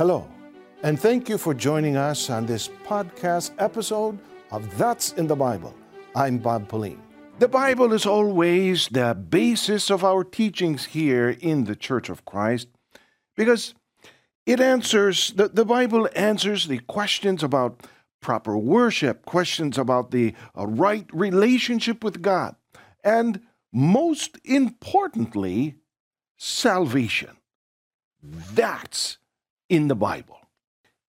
Hello, and thank you for joining us on this podcast episode of That's in the Bible. I'm Bob Pauline. The Bible is always the basis of our teachings here in the Church of Christ because it answers, the, the Bible answers the questions about proper worship, questions about the uh, right relationship with God, and most importantly, salvation. That's in the Bible.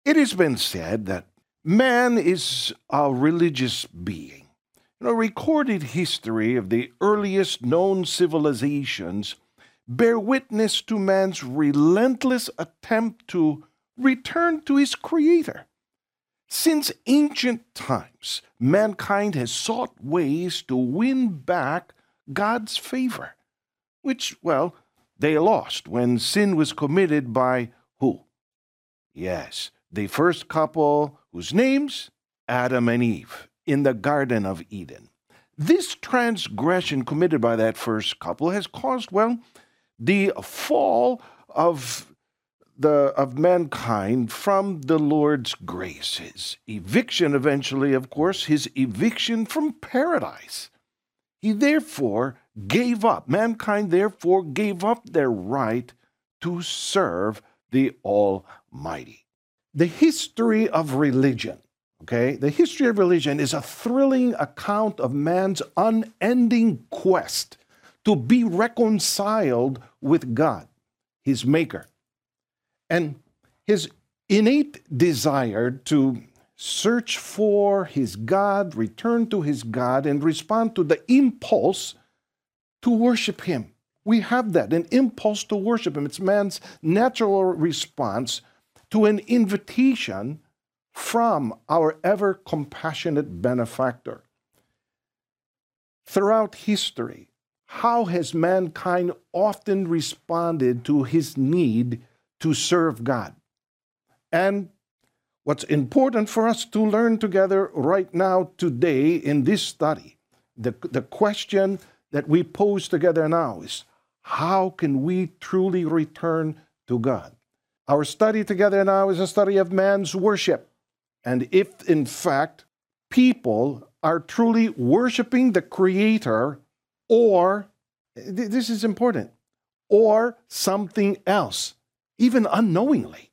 It has been said that man is a religious being. You know, recorded history of the earliest known civilizations bear witness to man's relentless attempt to return to his creator. Since ancient times, mankind has sought ways to win back God's favor, which, well, they lost when sin was committed by who? Yes, the first couple whose names Adam and Eve in the Garden of Eden. This transgression committed by that first couple has caused, well, the fall of the of mankind from the Lord's grace. Eviction eventually, of course, his eviction from paradise. He therefore gave up, mankind therefore gave up their right to serve the Almighty. The history of religion, okay, the history of religion is a thrilling account of man's unending quest to be reconciled with God, his maker and his innate desire to search for his God, return to his God, and respond to the impulse to worship him. We have that, an impulse to worship him. It's man's natural response to an invitation from our ever compassionate benefactor. Throughout history, how has mankind often responded to his need to serve God. And what's important for us to learn together right now, today, in this study, the, the question that we pose together now is how can we truly return to God? Our study together now is a study of man's worship. And if, in fact, people are truly worshiping the Creator, or, this is important, or something else even unknowingly.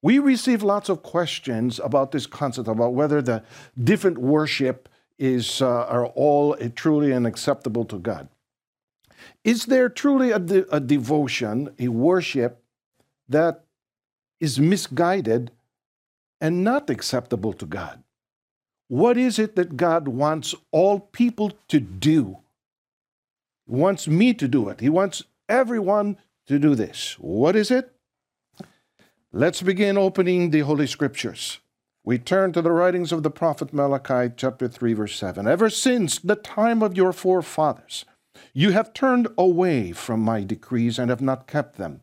We receive lots of questions about this concept, about whether the different worship is uh, are all truly and acceptable to God. Is there truly a, de- a devotion, a worship that is misguided and not acceptable to God? What is it that God wants all people to do? He wants me to do it. He wants everyone to do this. What is it? Let's begin opening the Holy Scriptures. We turn to the writings of the prophet Malachi, chapter 3, verse 7. Ever since the time of your forefathers, you have turned away from my decrees and have not kept them.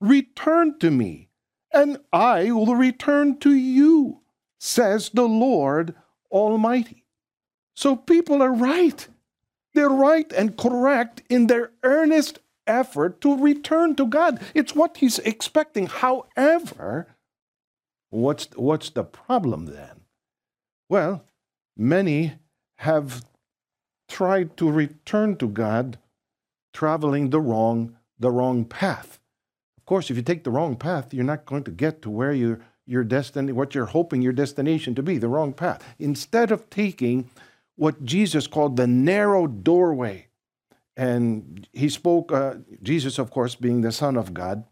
Return to me, and I will return to you, says the Lord Almighty. So people are right. They're right and correct in their earnest effort to return to God. It's what he's expecting. However, what's, what's the problem then? Well, many have tried to return to God traveling the wrong, the wrong path. Of course, if you take the wrong path, you're not going to get to where you your destiny, what you're hoping your destination to be, the wrong path. Instead of taking what Jesus called the narrow doorway, and he spoke, uh, Jesus, of course, being the Son of God,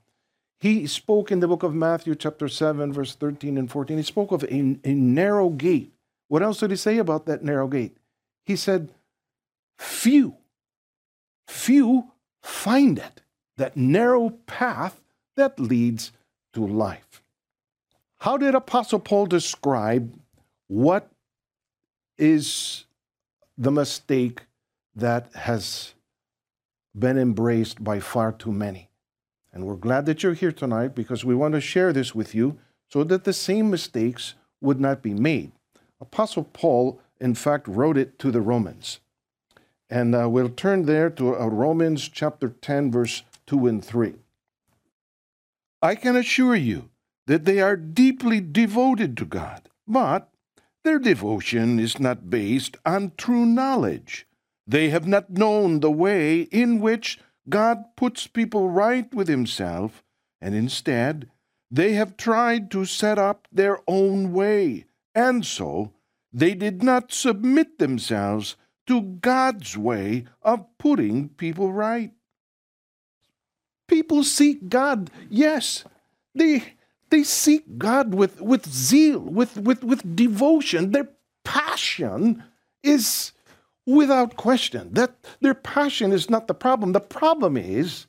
he spoke in the book of Matthew, chapter 7, verse 13 and 14. He spoke of a, a narrow gate. What else did he say about that narrow gate? He said, Few, few find it, that narrow path that leads to life. How did Apostle Paul describe what is the mistake that has been embraced by far too many. And we're glad that you're here tonight because we want to share this with you so that the same mistakes would not be made. Apostle Paul, in fact, wrote it to the Romans. And uh, we'll turn there to uh, Romans chapter 10, verse 2 and 3. I can assure you that they are deeply devoted to God, but their devotion is not based on true knowledge. They have not known the way in which God puts people right with Himself, and instead, they have tried to set up their own way, and so they did not submit themselves to God's way of putting people right. People seek God, yes, they, they seek God with, with zeal, with, with, with devotion. Their passion is without question. That their passion is not the problem. The problem is,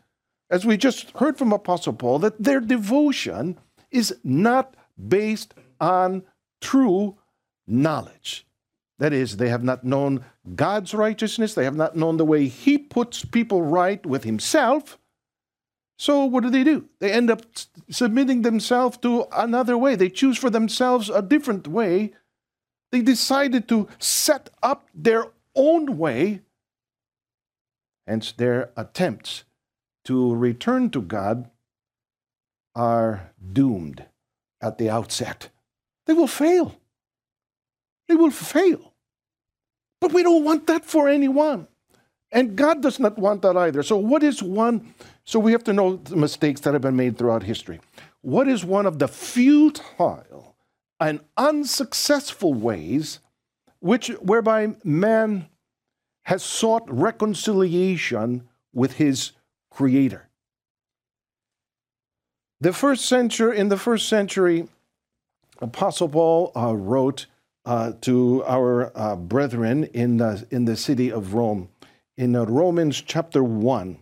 as we just heard from Apostle Paul, that their devotion is not based on true knowledge. That is, they have not known God's righteousness, they have not known the way He puts people right with Himself. So, what do they do? They end up submitting themselves to another way. They choose for themselves a different way. They decided to set up their own way, hence, their attempts to return to God are doomed at the outset. They will fail. They will fail. But we don't want that for anyone. And God does not want that either. So, what is one? So, we have to know the mistakes that have been made throughout history. What is one of the futile and unsuccessful ways which whereby man has sought reconciliation with his creator. The first century, in the first century, Apostle Paul uh, wrote uh, to our uh, brethren in the, in the city of Rome in uh, Romans chapter 1.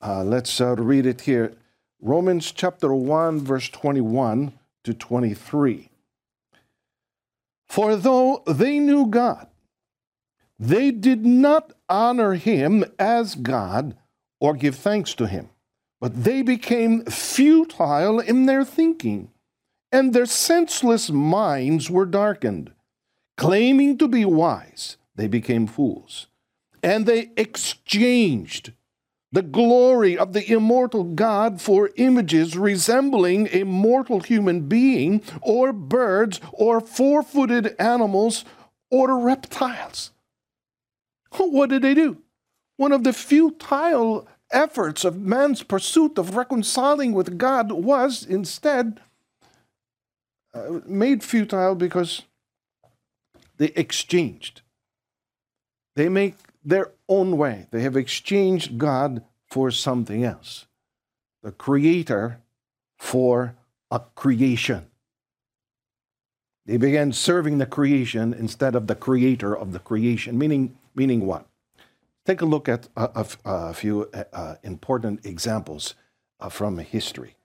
Uh, let's uh, read it here. Romans chapter 1, verse 21 to 23. For though they knew God, they did not honor him as God or give thanks to him, but they became futile in their thinking, and their senseless minds were darkened. Claiming to be wise, they became fools, and they exchanged the glory of the immortal God for images resembling a mortal human being, or birds, or four footed animals, or reptiles. What did they do? One of the futile efforts of man's pursuit of reconciling with God was instead uh, made futile because they exchanged. They make their own way. They have exchanged God for something else, the Creator for a creation. They began serving the creation instead of the Creator of the creation, meaning, meaning what? Take a look at a, a, a few uh, uh, important examples uh, from history.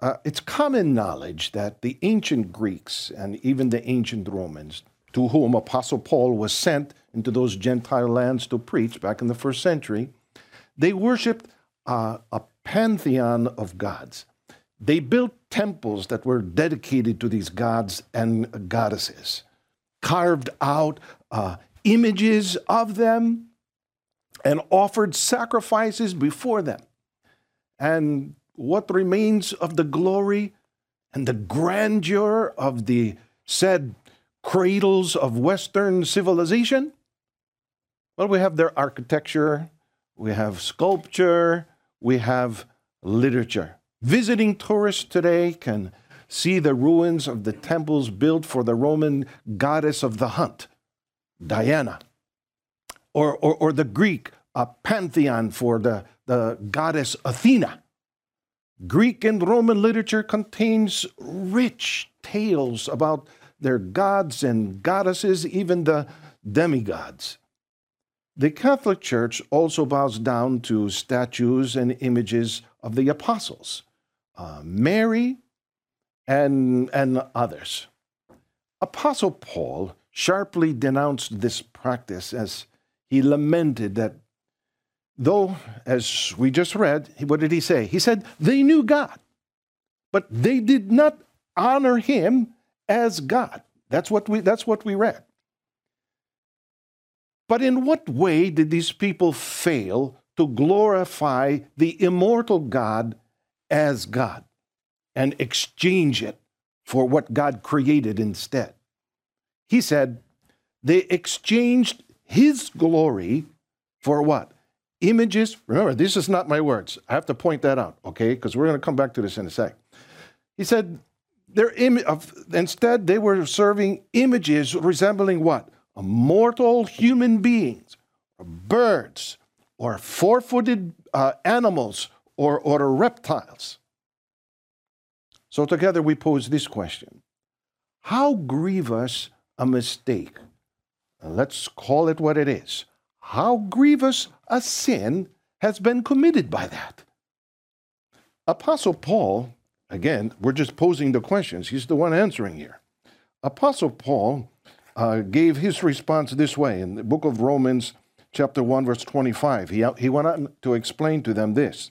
Uh, it's common knowledge that the ancient Greeks and even the ancient Romans, to whom Apostle Paul was sent into those Gentile lands to preach back in the first century, they worshiped uh, a pantheon of gods. They built temples that were dedicated to these gods and goddesses, carved out uh, images of them, and offered sacrifices before them. And what remains of the glory and the grandeur of the said cradles of Western civilization? Well, we have their architecture, we have sculpture, we have literature. Visiting tourists today can see the ruins of the temples built for the Roman goddess of the hunt, Diana, or, or, or the Greek a pantheon for the, the goddess Athena. Greek and Roman literature contains rich tales about their gods and goddesses, even the demigods. The Catholic Church also bows down to statues and images of the apostles, uh, Mary, and, and others. Apostle Paul sharply denounced this practice as he lamented that, though, as we just read, what did he say? He said, they knew God, but they did not honor him as God. That's what we, that's what we read. But in what way did these people fail to glorify the immortal God as God? and exchange it for what God created instead. He said they exchanged his glory for what? Images. Remember, this is not my words. I have to point that out, okay? Because we're going to come back to this in a sec. He said their Im- instead they were serving images resembling what? Mortal human beings, or birds, or four-footed uh, animals, or, or reptiles. So together we pose this question How grievous a mistake, let's call it what it is, how grievous a sin has been committed by that? Apostle Paul, again, we're just posing the questions, he's the one answering here. Apostle Paul uh, gave his response this way in the book of Romans, chapter 1, verse 25. He, he went on to explain to them this.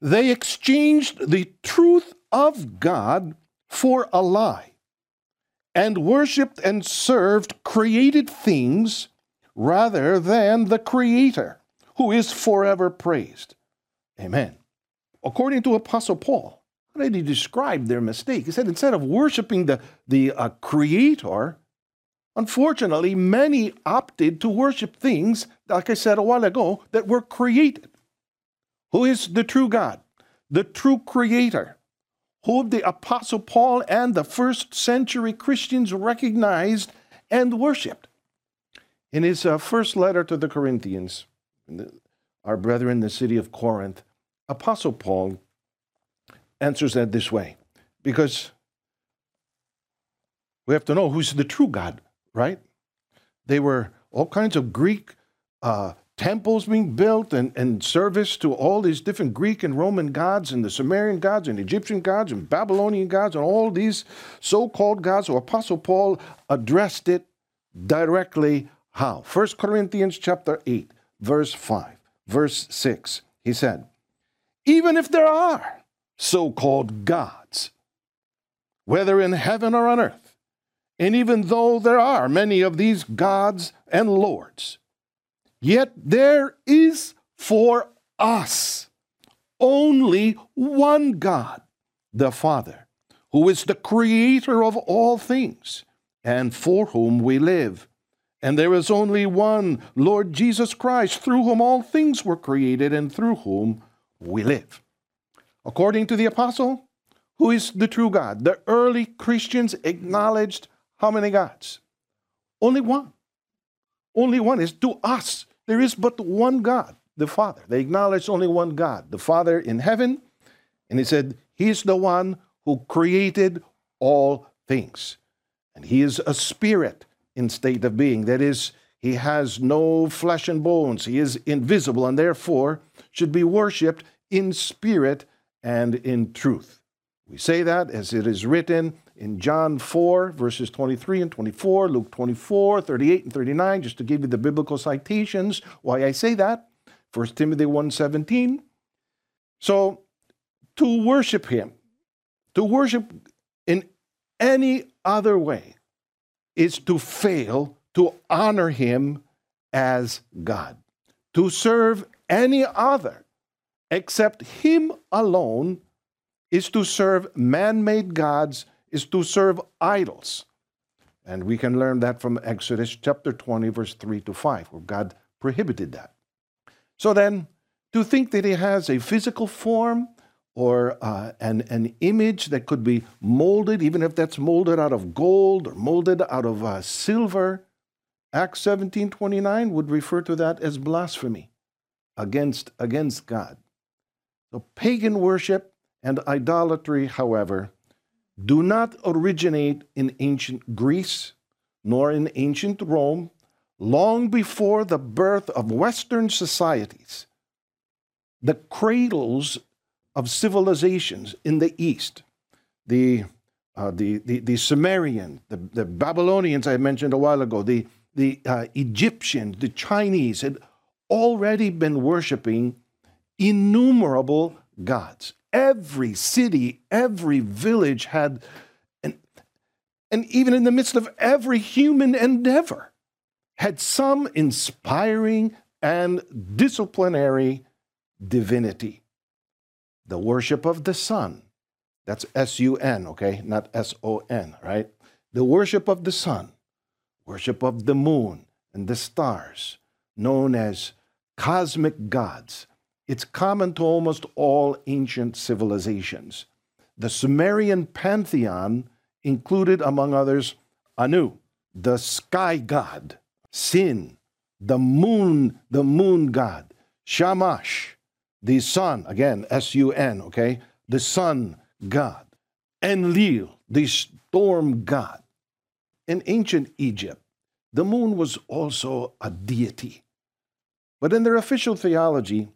They exchanged the truth of God for a lie and worshiped and served created things rather than the Creator, who is forever praised. Amen. According to Apostle Paul, how did he describe their mistake? He said instead of worshiping the, the uh, Creator, unfortunately, many opted to worship things, like I said a while ago, that were created. Who is the true God? The true Creator whom the Apostle Paul and the first century Christians recognized and worshiped. In his uh, first letter to the Corinthians, our brethren in the city of Corinth, Apostle Paul answers that this way because we have to know who's the true God, right? They were all kinds of Greek uh, temples being built and, and service to all these different Greek and Roman gods and the Sumerian gods and Egyptian gods and Babylonian gods and all these so called gods. So Apostle Paul addressed it directly how? 1 Corinthians chapter 8, verse 5, verse 6. He said, Even if there are so called gods, whether in heaven or on earth, and even though there are many of these gods and lords, Yet there is for us only one God, the Father, who is the creator of all things and for whom we live. And there is only one Lord Jesus Christ, through whom all things were created and through whom we live. According to the apostle, who is the true God? The early Christians acknowledged how many gods? Only one. Only one is to us. There is but one God, the Father. They acknowledge only one God, the Father in heaven. And he said, He is the one who created all things. And he is a spirit in state of being. That is, he has no flesh and bones. He is invisible and therefore should be worshiped in spirit and in truth. We say that as it is written in John 4, verses 23 and 24, Luke 24, 38 and 39, just to give you the biblical citations why I say that. 1 Timothy 1 17. So, to worship Him, to worship in any other way, is to fail to honor Him as God. To serve any other except Him alone is to serve man made gods is to serve idols. And we can learn that from Exodus chapter 20, verse 3 to 5, where God prohibited that. So then, to think that he has a physical form or uh, an, an image that could be molded, even if that's molded out of gold or molded out of uh, silver, Acts 17 29 would refer to that as blasphemy against, against God. So pagan worship and idolatry, however, do not originate in ancient Greece nor in ancient Rome, long before the birth of Western societies. The cradles of civilizations in the East, the, uh, the, the, the, Sumerian, the, the Babylonians I mentioned a while ago, the, the uh, Egyptians, the Chinese had already been worshiping innumerable gods. Every city, every village had, and, and even in the midst of every human endeavor, had some inspiring and disciplinary divinity. The worship of the sun, That's S U N, okay? Not S O N, right? The worship of the sun, worship of the moon and the stars, known as cosmic gods. It's common to almost all ancient civilizations. The Sumerian pantheon included, among others, Anu, the sky god, Sin, the moon, the moon god, Shamash, the sun, again, S U N, okay, the sun god, Enlil, the storm god. In ancient Egypt, the moon was also a deity. But in their official theology,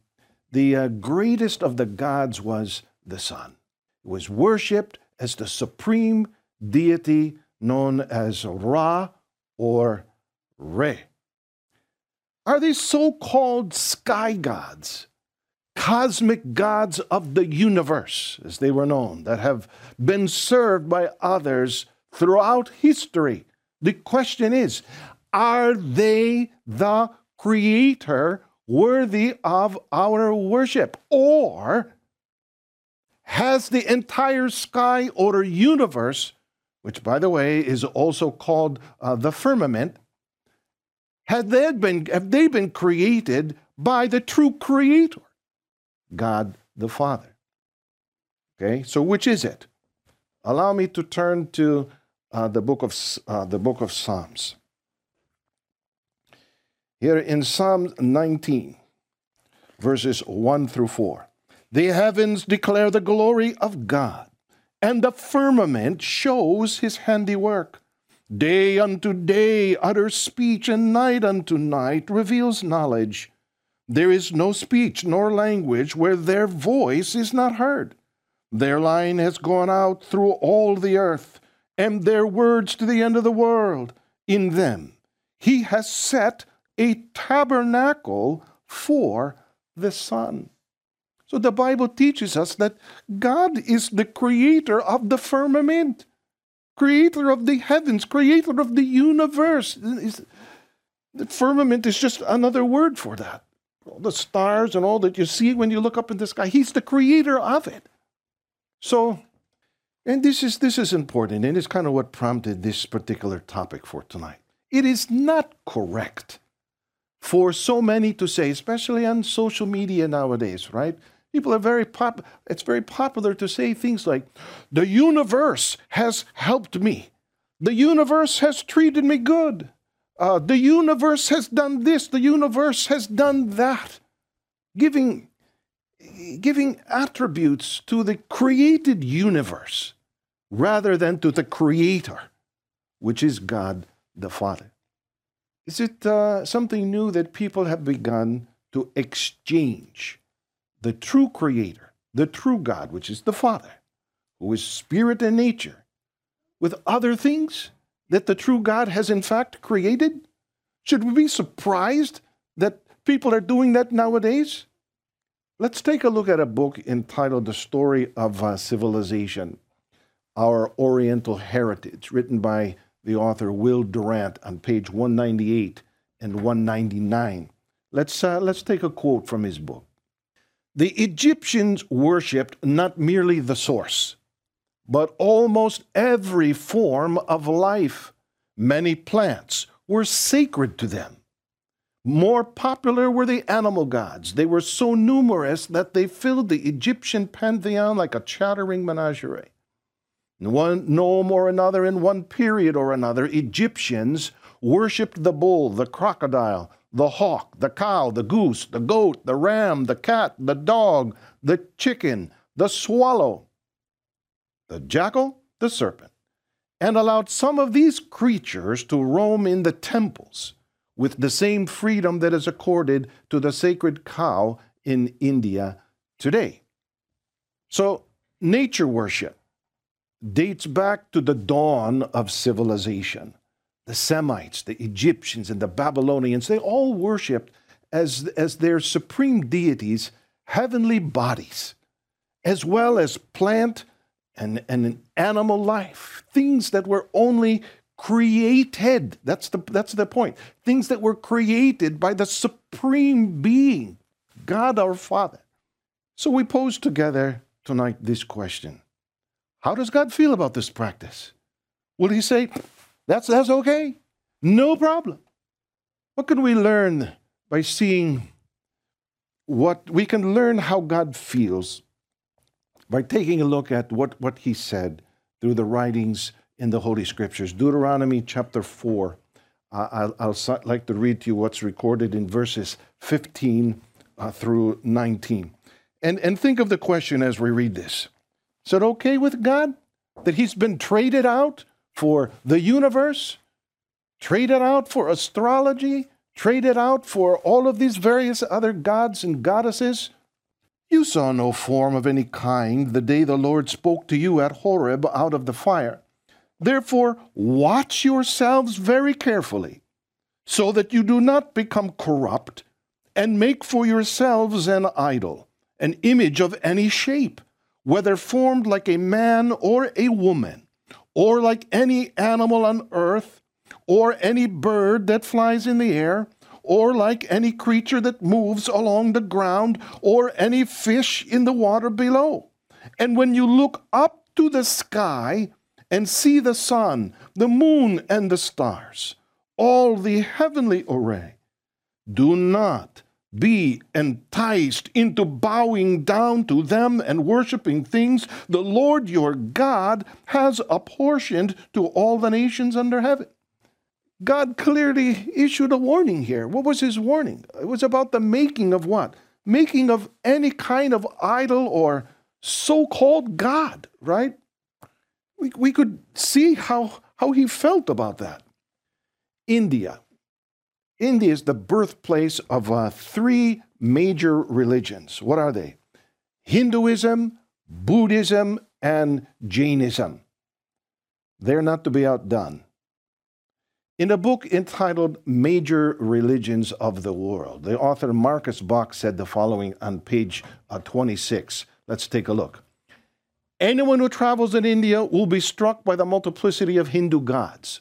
the uh, greatest of the gods was the sun. It was worshipped as the supreme deity known as Ra or Re. Are these so called sky gods, cosmic gods of the universe, as they were known, that have been served by others throughout history? The question is are they the creator worthy of our worship? Or has the entire sky or universe, which by the way is also called uh, the firmament, had they been, have they been created by the true creator, God the Father? Okay, so which is it? Allow me to turn to uh, the book of uh, the book of Psalms. Here in Psalm 19, verses 1 through 4. The heavens declare the glory of God, and the firmament shows his handiwork. Day unto day utters speech, and night unto night reveals knowledge. There is no speech nor language where their voice is not heard. Their line has gone out through all the earth, and their words to the end of the world. In them he has set a tabernacle for the sun. So the Bible teaches us that God is the creator of the firmament, creator of the heavens, creator of the universe. The firmament is just another word for that. All the stars and all that you see when you look up in the sky, He's the creator of it. So, and this is this is important, and it's kind of what prompted this particular topic for tonight. It is not correct for so many to say, especially on social media nowadays, right? People are very pop it's very popular to say things like, the universe has helped me. The universe has treated me good. Uh, the universe has done this, the universe has done that. Giving giving attributes to the created universe rather than to the creator, which is God the Father. Is it uh, something new that people have begun to exchange the true Creator, the true God, which is the Father, who is spirit and nature, with other things that the true God has in fact created? Should we be surprised that people are doing that nowadays? Let's take a look at a book entitled The Story of uh, Civilization, Our Oriental Heritage, written by the author Will Durant on page 198 and 199. Let's, uh, let's take a quote from his book. The Egyptians worshipped not merely the source, but almost every form of life. Many plants were sacred to them. More popular were the animal gods. They were so numerous that they filled the Egyptian pantheon like a chattering menagerie. One nome or another, in one period or another, Egyptians worshipped the bull, the crocodile, the hawk, the cow, the goose, the goat, the ram, the cat, the dog, the chicken, the swallow, the jackal, the serpent, and allowed some of these creatures to roam in the temples with the same freedom that is accorded to the sacred cow in India today. So, nature worship dates back to the dawn of civilization. The Semites, the Egyptians, and the Babylonians, they all worshiped as, as their supreme deities heavenly bodies, as well as plant and, and animal life, things that were only created. That's the, that's the point. Things that were created by the supreme being, God our Father. So we pose together tonight this question How does God feel about this practice? Will he say, that's, that's okay? No problem. What can we learn by seeing what we can learn how God feels by taking a look at what, what he said through the writings in the Holy Scriptures. Deuteronomy chapter 4. Uh, I'll, I'll, like to read to you what's recorded in verses 15 uh, through 19. And, and think of the question as we read this Is it okay with God that He's been traded out for the universe, traded out for astrology, traded out for all of these various other gods and goddesses? You saw no form of any kind the day the Lord spoke to you at Horeb out of the fire. Therefore, watch yourselves very carefully, so that you do not become corrupt and make for yourselves an idol, an image of any shape, whether formed like a man or a woman, or like any animal on earth, or any bird that flies in the air, or like any creature that moves along the ground, or any fish in the water below. And when you look up to the sky and see the sun, the moon, and the stars, all the heavenly array, do not be enticed into bowing down to them and worshiping things the Lord your God has apportioned to all the nations under heaven. God clearly issued a warning here. What was his warning? It was about the making of what? Making of any kind of idol or so called God, right? We, we could see how, how he felt about that. India. India is the birthplace of uh, three major religions. What are they? Hinduism, Buddhism, and Jainism. They're not to be outdone. In a book entitled Major Religions of the World, the author Marcus Bach said the following on page uh, 26. Let's take a look. Anyone who travels in India will be struck by the multiplicity of Hindu gods.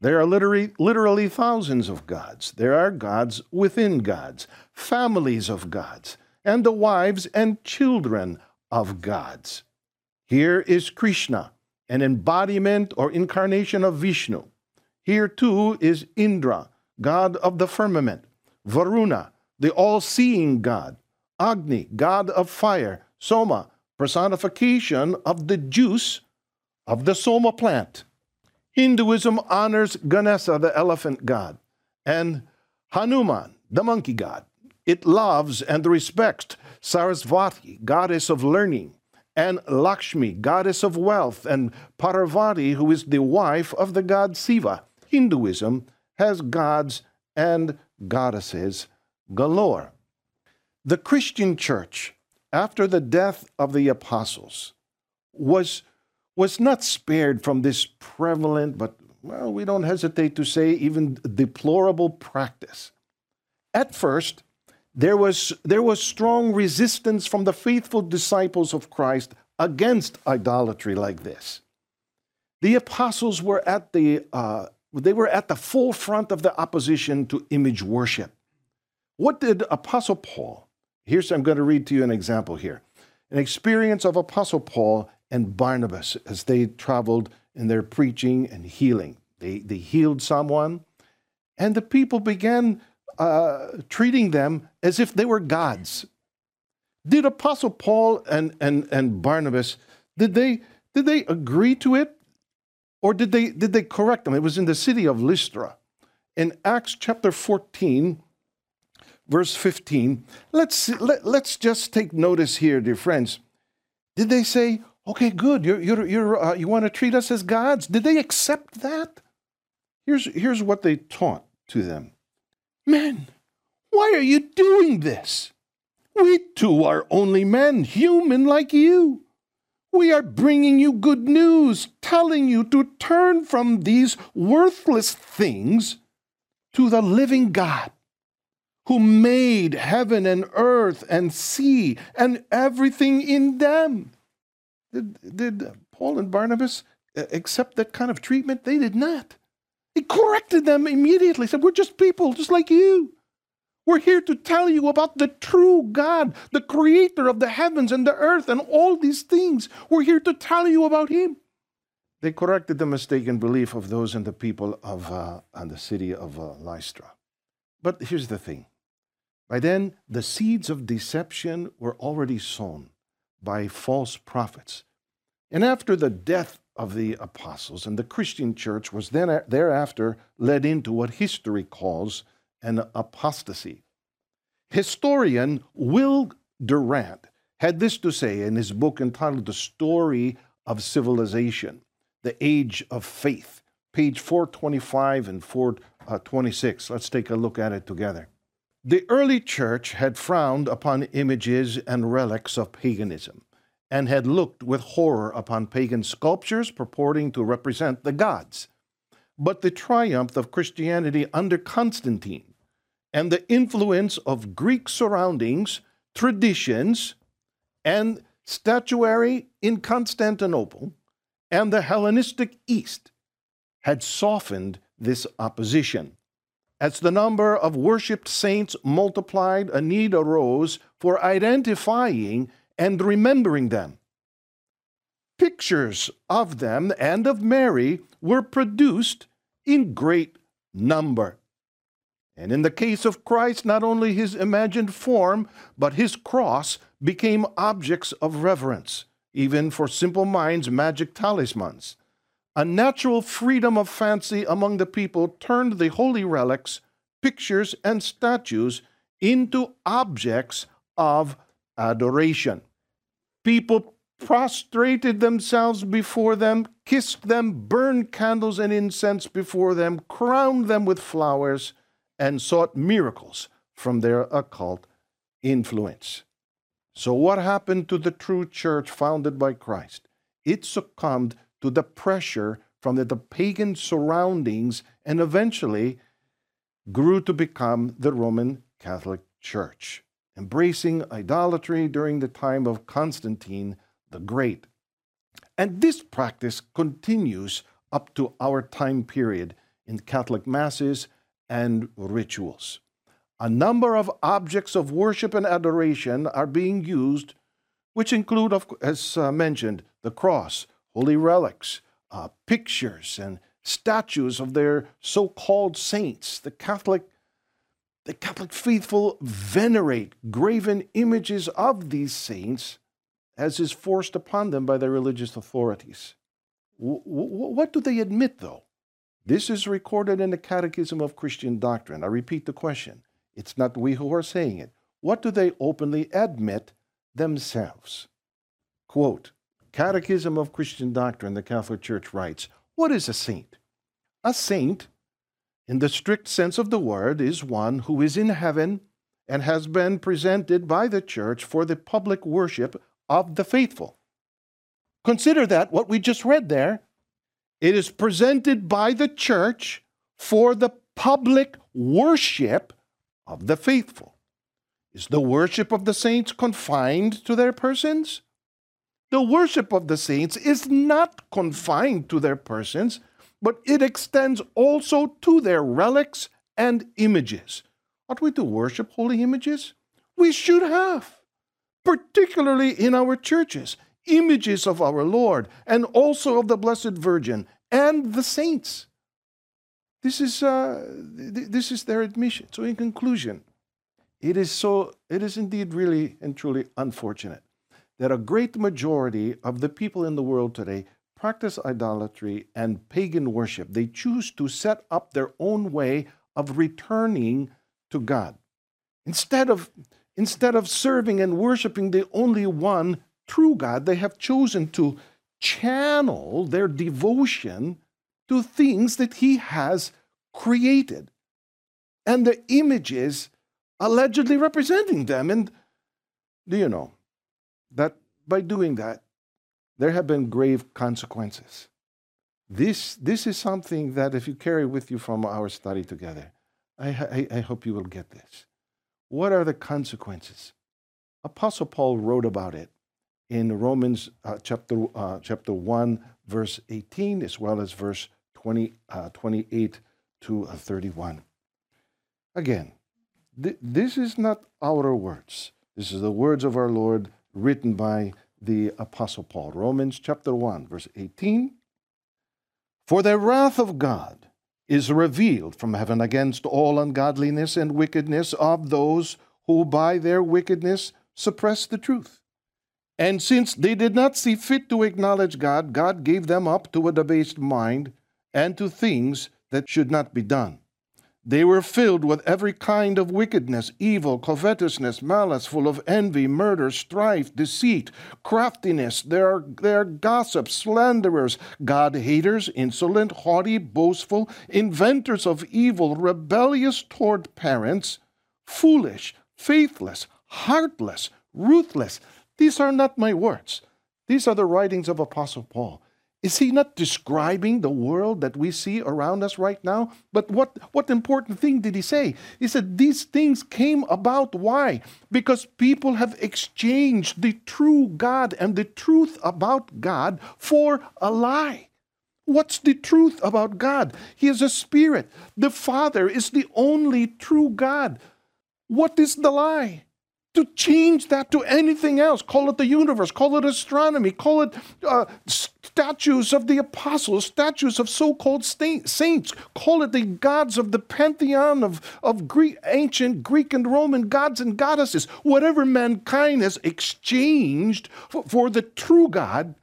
There are literally, literally thousands of gods. There are gods within gods, families of gods, and the wives and children of gods. Here is Krishna, an embodiment or incarnation of Vishnu. Here too is Indra, god of the firmament, Varuna, the all seeing god, Agni, god of fire, Soma, personification of the juice of the Soma plant. Hinduism honors Ganesha, the elephant god, and Hanuman, the monkey god. It loves and respects Sarasvati, goddess of learning, and Lakshmi, goddess of wealth, and Parvati, who is the wife of the god Siva. Hinduism has gods and goddesses galore. The Christian church, after the death of the apostles, was, was not spared from this prevalent, but well, we don't hesitate to say even deplorable practice. At first, there was, there was strong resistance from the faithful disciples of Christ against idolatry like this. The apostles were at the uh, they were at the forefront of the opposition to image worship. What did Apostle Paul? Here's I'm going to read to you an example here. An experience of Apostle Paul and Barnabas as they traveled in their preaching and healing. They, they healed someone, and the people began uh, treating them as if they were gods. Did Apostle Paul and, and, and Barnabas, did they, did they agree to it? Or did they, did they correct them? It was in the city of Lystra. In Acts chapter 14, verse 15, let's, let, let's just take notice here, dear friends. Did they say, okay, good, you're, you're, you're, uh, you want to treat us as gods? Did they accept that? Here's, here's what they taught to them Men, why are you doing this? We too are only men, human like you. We are bringing you good news, telling you to turn from these worthless things to the living God who made heaven and earth and sea and everything in them. Did, did Paul and Barnabas accept that kind of treatment? They did not. He corrected them immediately, said, We're just people, just like you. We're here to tell you about the true God, the creator of the heavens and the earth and all these things. We're here to tell you about Him. They corrected the mistaken belief of those in the people of uh, and the city of uh, Lystra. But here's the thing by then, the seeds of deception were already sown by false prophets. And after the death of the apostles, and the Christian church was then thereafter led into what history calls an apostasy. Historian Will Durant had this to say in his book entitled The Story of Civilization, The Age of Faith, page 425 and 426. Uh, Let's take a look at it together. The early church had frowned upon images and relics of paganism and had looked with horror upon pagan sculptures purporting to represent the gods. But the triumph of Christianity under Constantine and the influence of Greek surroundings, traditions, and statuary in Constantinople and the Hellenistic East had softened this opposition. As the number of worshipped saints multiplied, a need arose for identifying and remembering them. Pictures of them and of Mary were produced in great number. And in the case of Christ, not only his imagined form, but his cross became objects of reverence, even for simple minds, magic talismans. A natural freedom of fancy among the people turned the holy relics, pictures, and statues into objects of adoration. People prostrated themselves before them, kissed them, burned candles and incense before them, crowned them with flowers, and sought miracles from their occult influence. So, what happened to the true church founded by Christ? It succumbed to the pressure from the, the pagan surroundings and eventually grew to become the Roman Catholic Church, embracing idolatry during the time of Constantine the Great. And this practice continues up to our time period in Catholic masses and rituals. A number of objects of worship and adoration are being used, which include, as uh, mentioned, the cross, holy relics, uh, pictures, and statues of their so-called saints. The Catholic, the Catholic faithful venerate graven images of these saints as is forced upon them by their religious authorities. W- what do they admit, though? This is recorded in the Catechism of Christian Doctrine. I repeat the question. It's not we who are saying it. What do they openly admit themselves? Quote, Catechism of Christian Doctrine, the Catholic Church writes, What is a saint? A saint, in the strict sense of the word, is one who is in heaven and has been presented by the church for the public worship of the faithful. Consider that, what we just read there. It is presented by the church for the public worship of the faithful. Is the worship of the saints confined to their persons? The worship of the saints is not confined to their persons, but it extends also to their relics and images. Ought we to worship holy images? We should have, particularly in our churches, images of our Lord and also of the Blessed Virgin and the saints. This is, uh, th- this is their admission. So, in conclusion, it is so, it is indeed really and truly unfortunate that a great majority of the people in the world today practice idolatry and pagan worship. They choose to set up their own way of returning to God. Instead of, instead of serving and worshiping the only one true God, they have chosen to channel their devotion to things that He has created and the images allegedly representing them. And do you know, that by doing that, there have been grave consequences. This, this is something that if you carry with you from our study together, I, I, I hope you will get this. What are the consequences? Apostle Paul wrote about it in Romans uh, chapter, uh, chapter 1, verse 18, as well as verse 20, uh, 28 to uh, 31. Again, th- this is not our words. This is the words of our Lord written by the Apostle Paul. Romans chapter 1, verse 18. For the wrath of God is revealed from heaven against all ungodliness and wickedness of those who by their wickedness suppress the truth. And since they did not see fit to acknowledge God, God gave them up to a debased mind and to things that should not be done. They were filled with every kind of wickedness, evil, covetousness, malice, full of envy, murder, strife, deceit, craftiness. They are, they are gossips, slanderers, God haters, insolent, haughty, boastful, inventors of evil, rebellious toward parents, foolish, faithless, heartless, ruthless. These are not my words. These are the writings of Apostle Paul. Is he not describing the world that we see around us right now? But what, what important thing did he say? He said these things came about. Why? Because people have exchanged the true God and the truth about God for a lie. What's the truth about God? He is a spirit. The Father is the only true God. What is the lie? To change that to anything else. Call it the universe, call it astronomy, call it uh, statues of the apostles, statues of so called saints, call it the gods of the pantheon of, of Greek, ancient Greek and Roman gods and goddesses. Whatever mankind has exchanged for, for the true God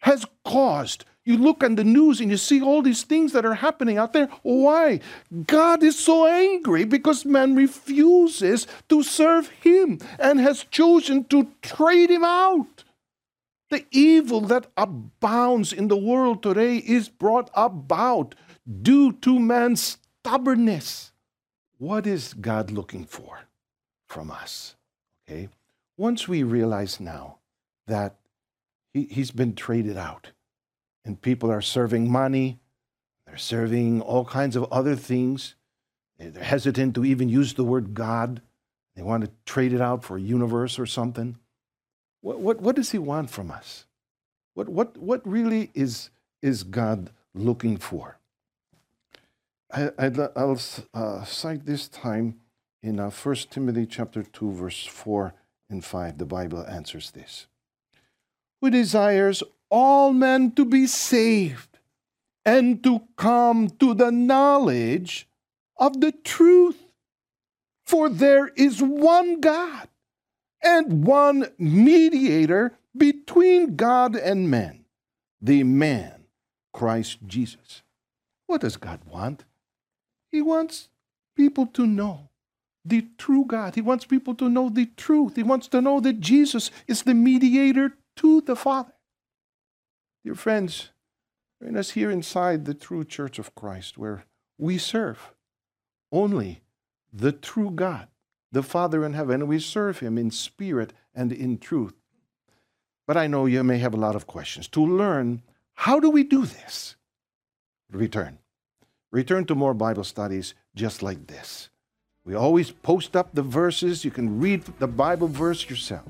has caused you look on the news and you see all these things that are happening out there. Why? God is so angry because man refuses to serve him and has chosen to trade him out. The evil that abounds in the world today is brought about due to man's stubbornness. What is God looking for from us? Okay? Once we realize now that he, he's been traded out, and people are serving money, they're serving all kinds of other things. They're hesitant to even use the word God. They want to trade it out for a universe or something. What, what, what does He want from us? What, what, what really is, is God looking for? I, will uh, cite this time in uh, 1 Timothy chapter 2, verse 4 and 5. The Bible answers this. Who desires all men to be saved and to come to the knowledge of the truth. For there is one God and one mediator between God and men, the man, Christ Jesus. What does God want? He wants people to know the true God. He wants people to know the truth. He wants to know that Jesus is the mediator to the Father. Dear friends, bring us here inside the true church of Christ where we serve only the true God, the Father in heaven, and we serve Him in spirit and in truth. But I know you may have a lot of questions. To learn, how do we do this? Return. Return to more Bible studies just like this. We always post up the verses. You can read the Bible verse yourself.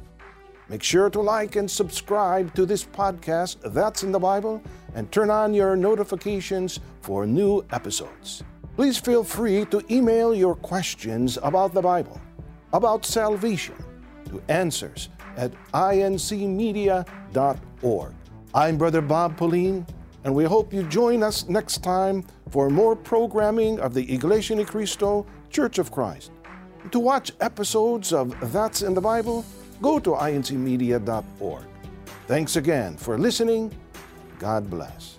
Make sure to like and subscribe to this podcast, That's in the Bible, and turn on your notifications for new episodes. Please feel free to email your questions about the Bible, about salvation, to answers at incmedia.org. I'm Brother Bob Pauline, and we hope you join us next time for more programming of the Iglesia Ni Cristo Church of Christ. To watch episodes of That's in the Bible, go to incmedia.org. Thanks again for listening. God bless.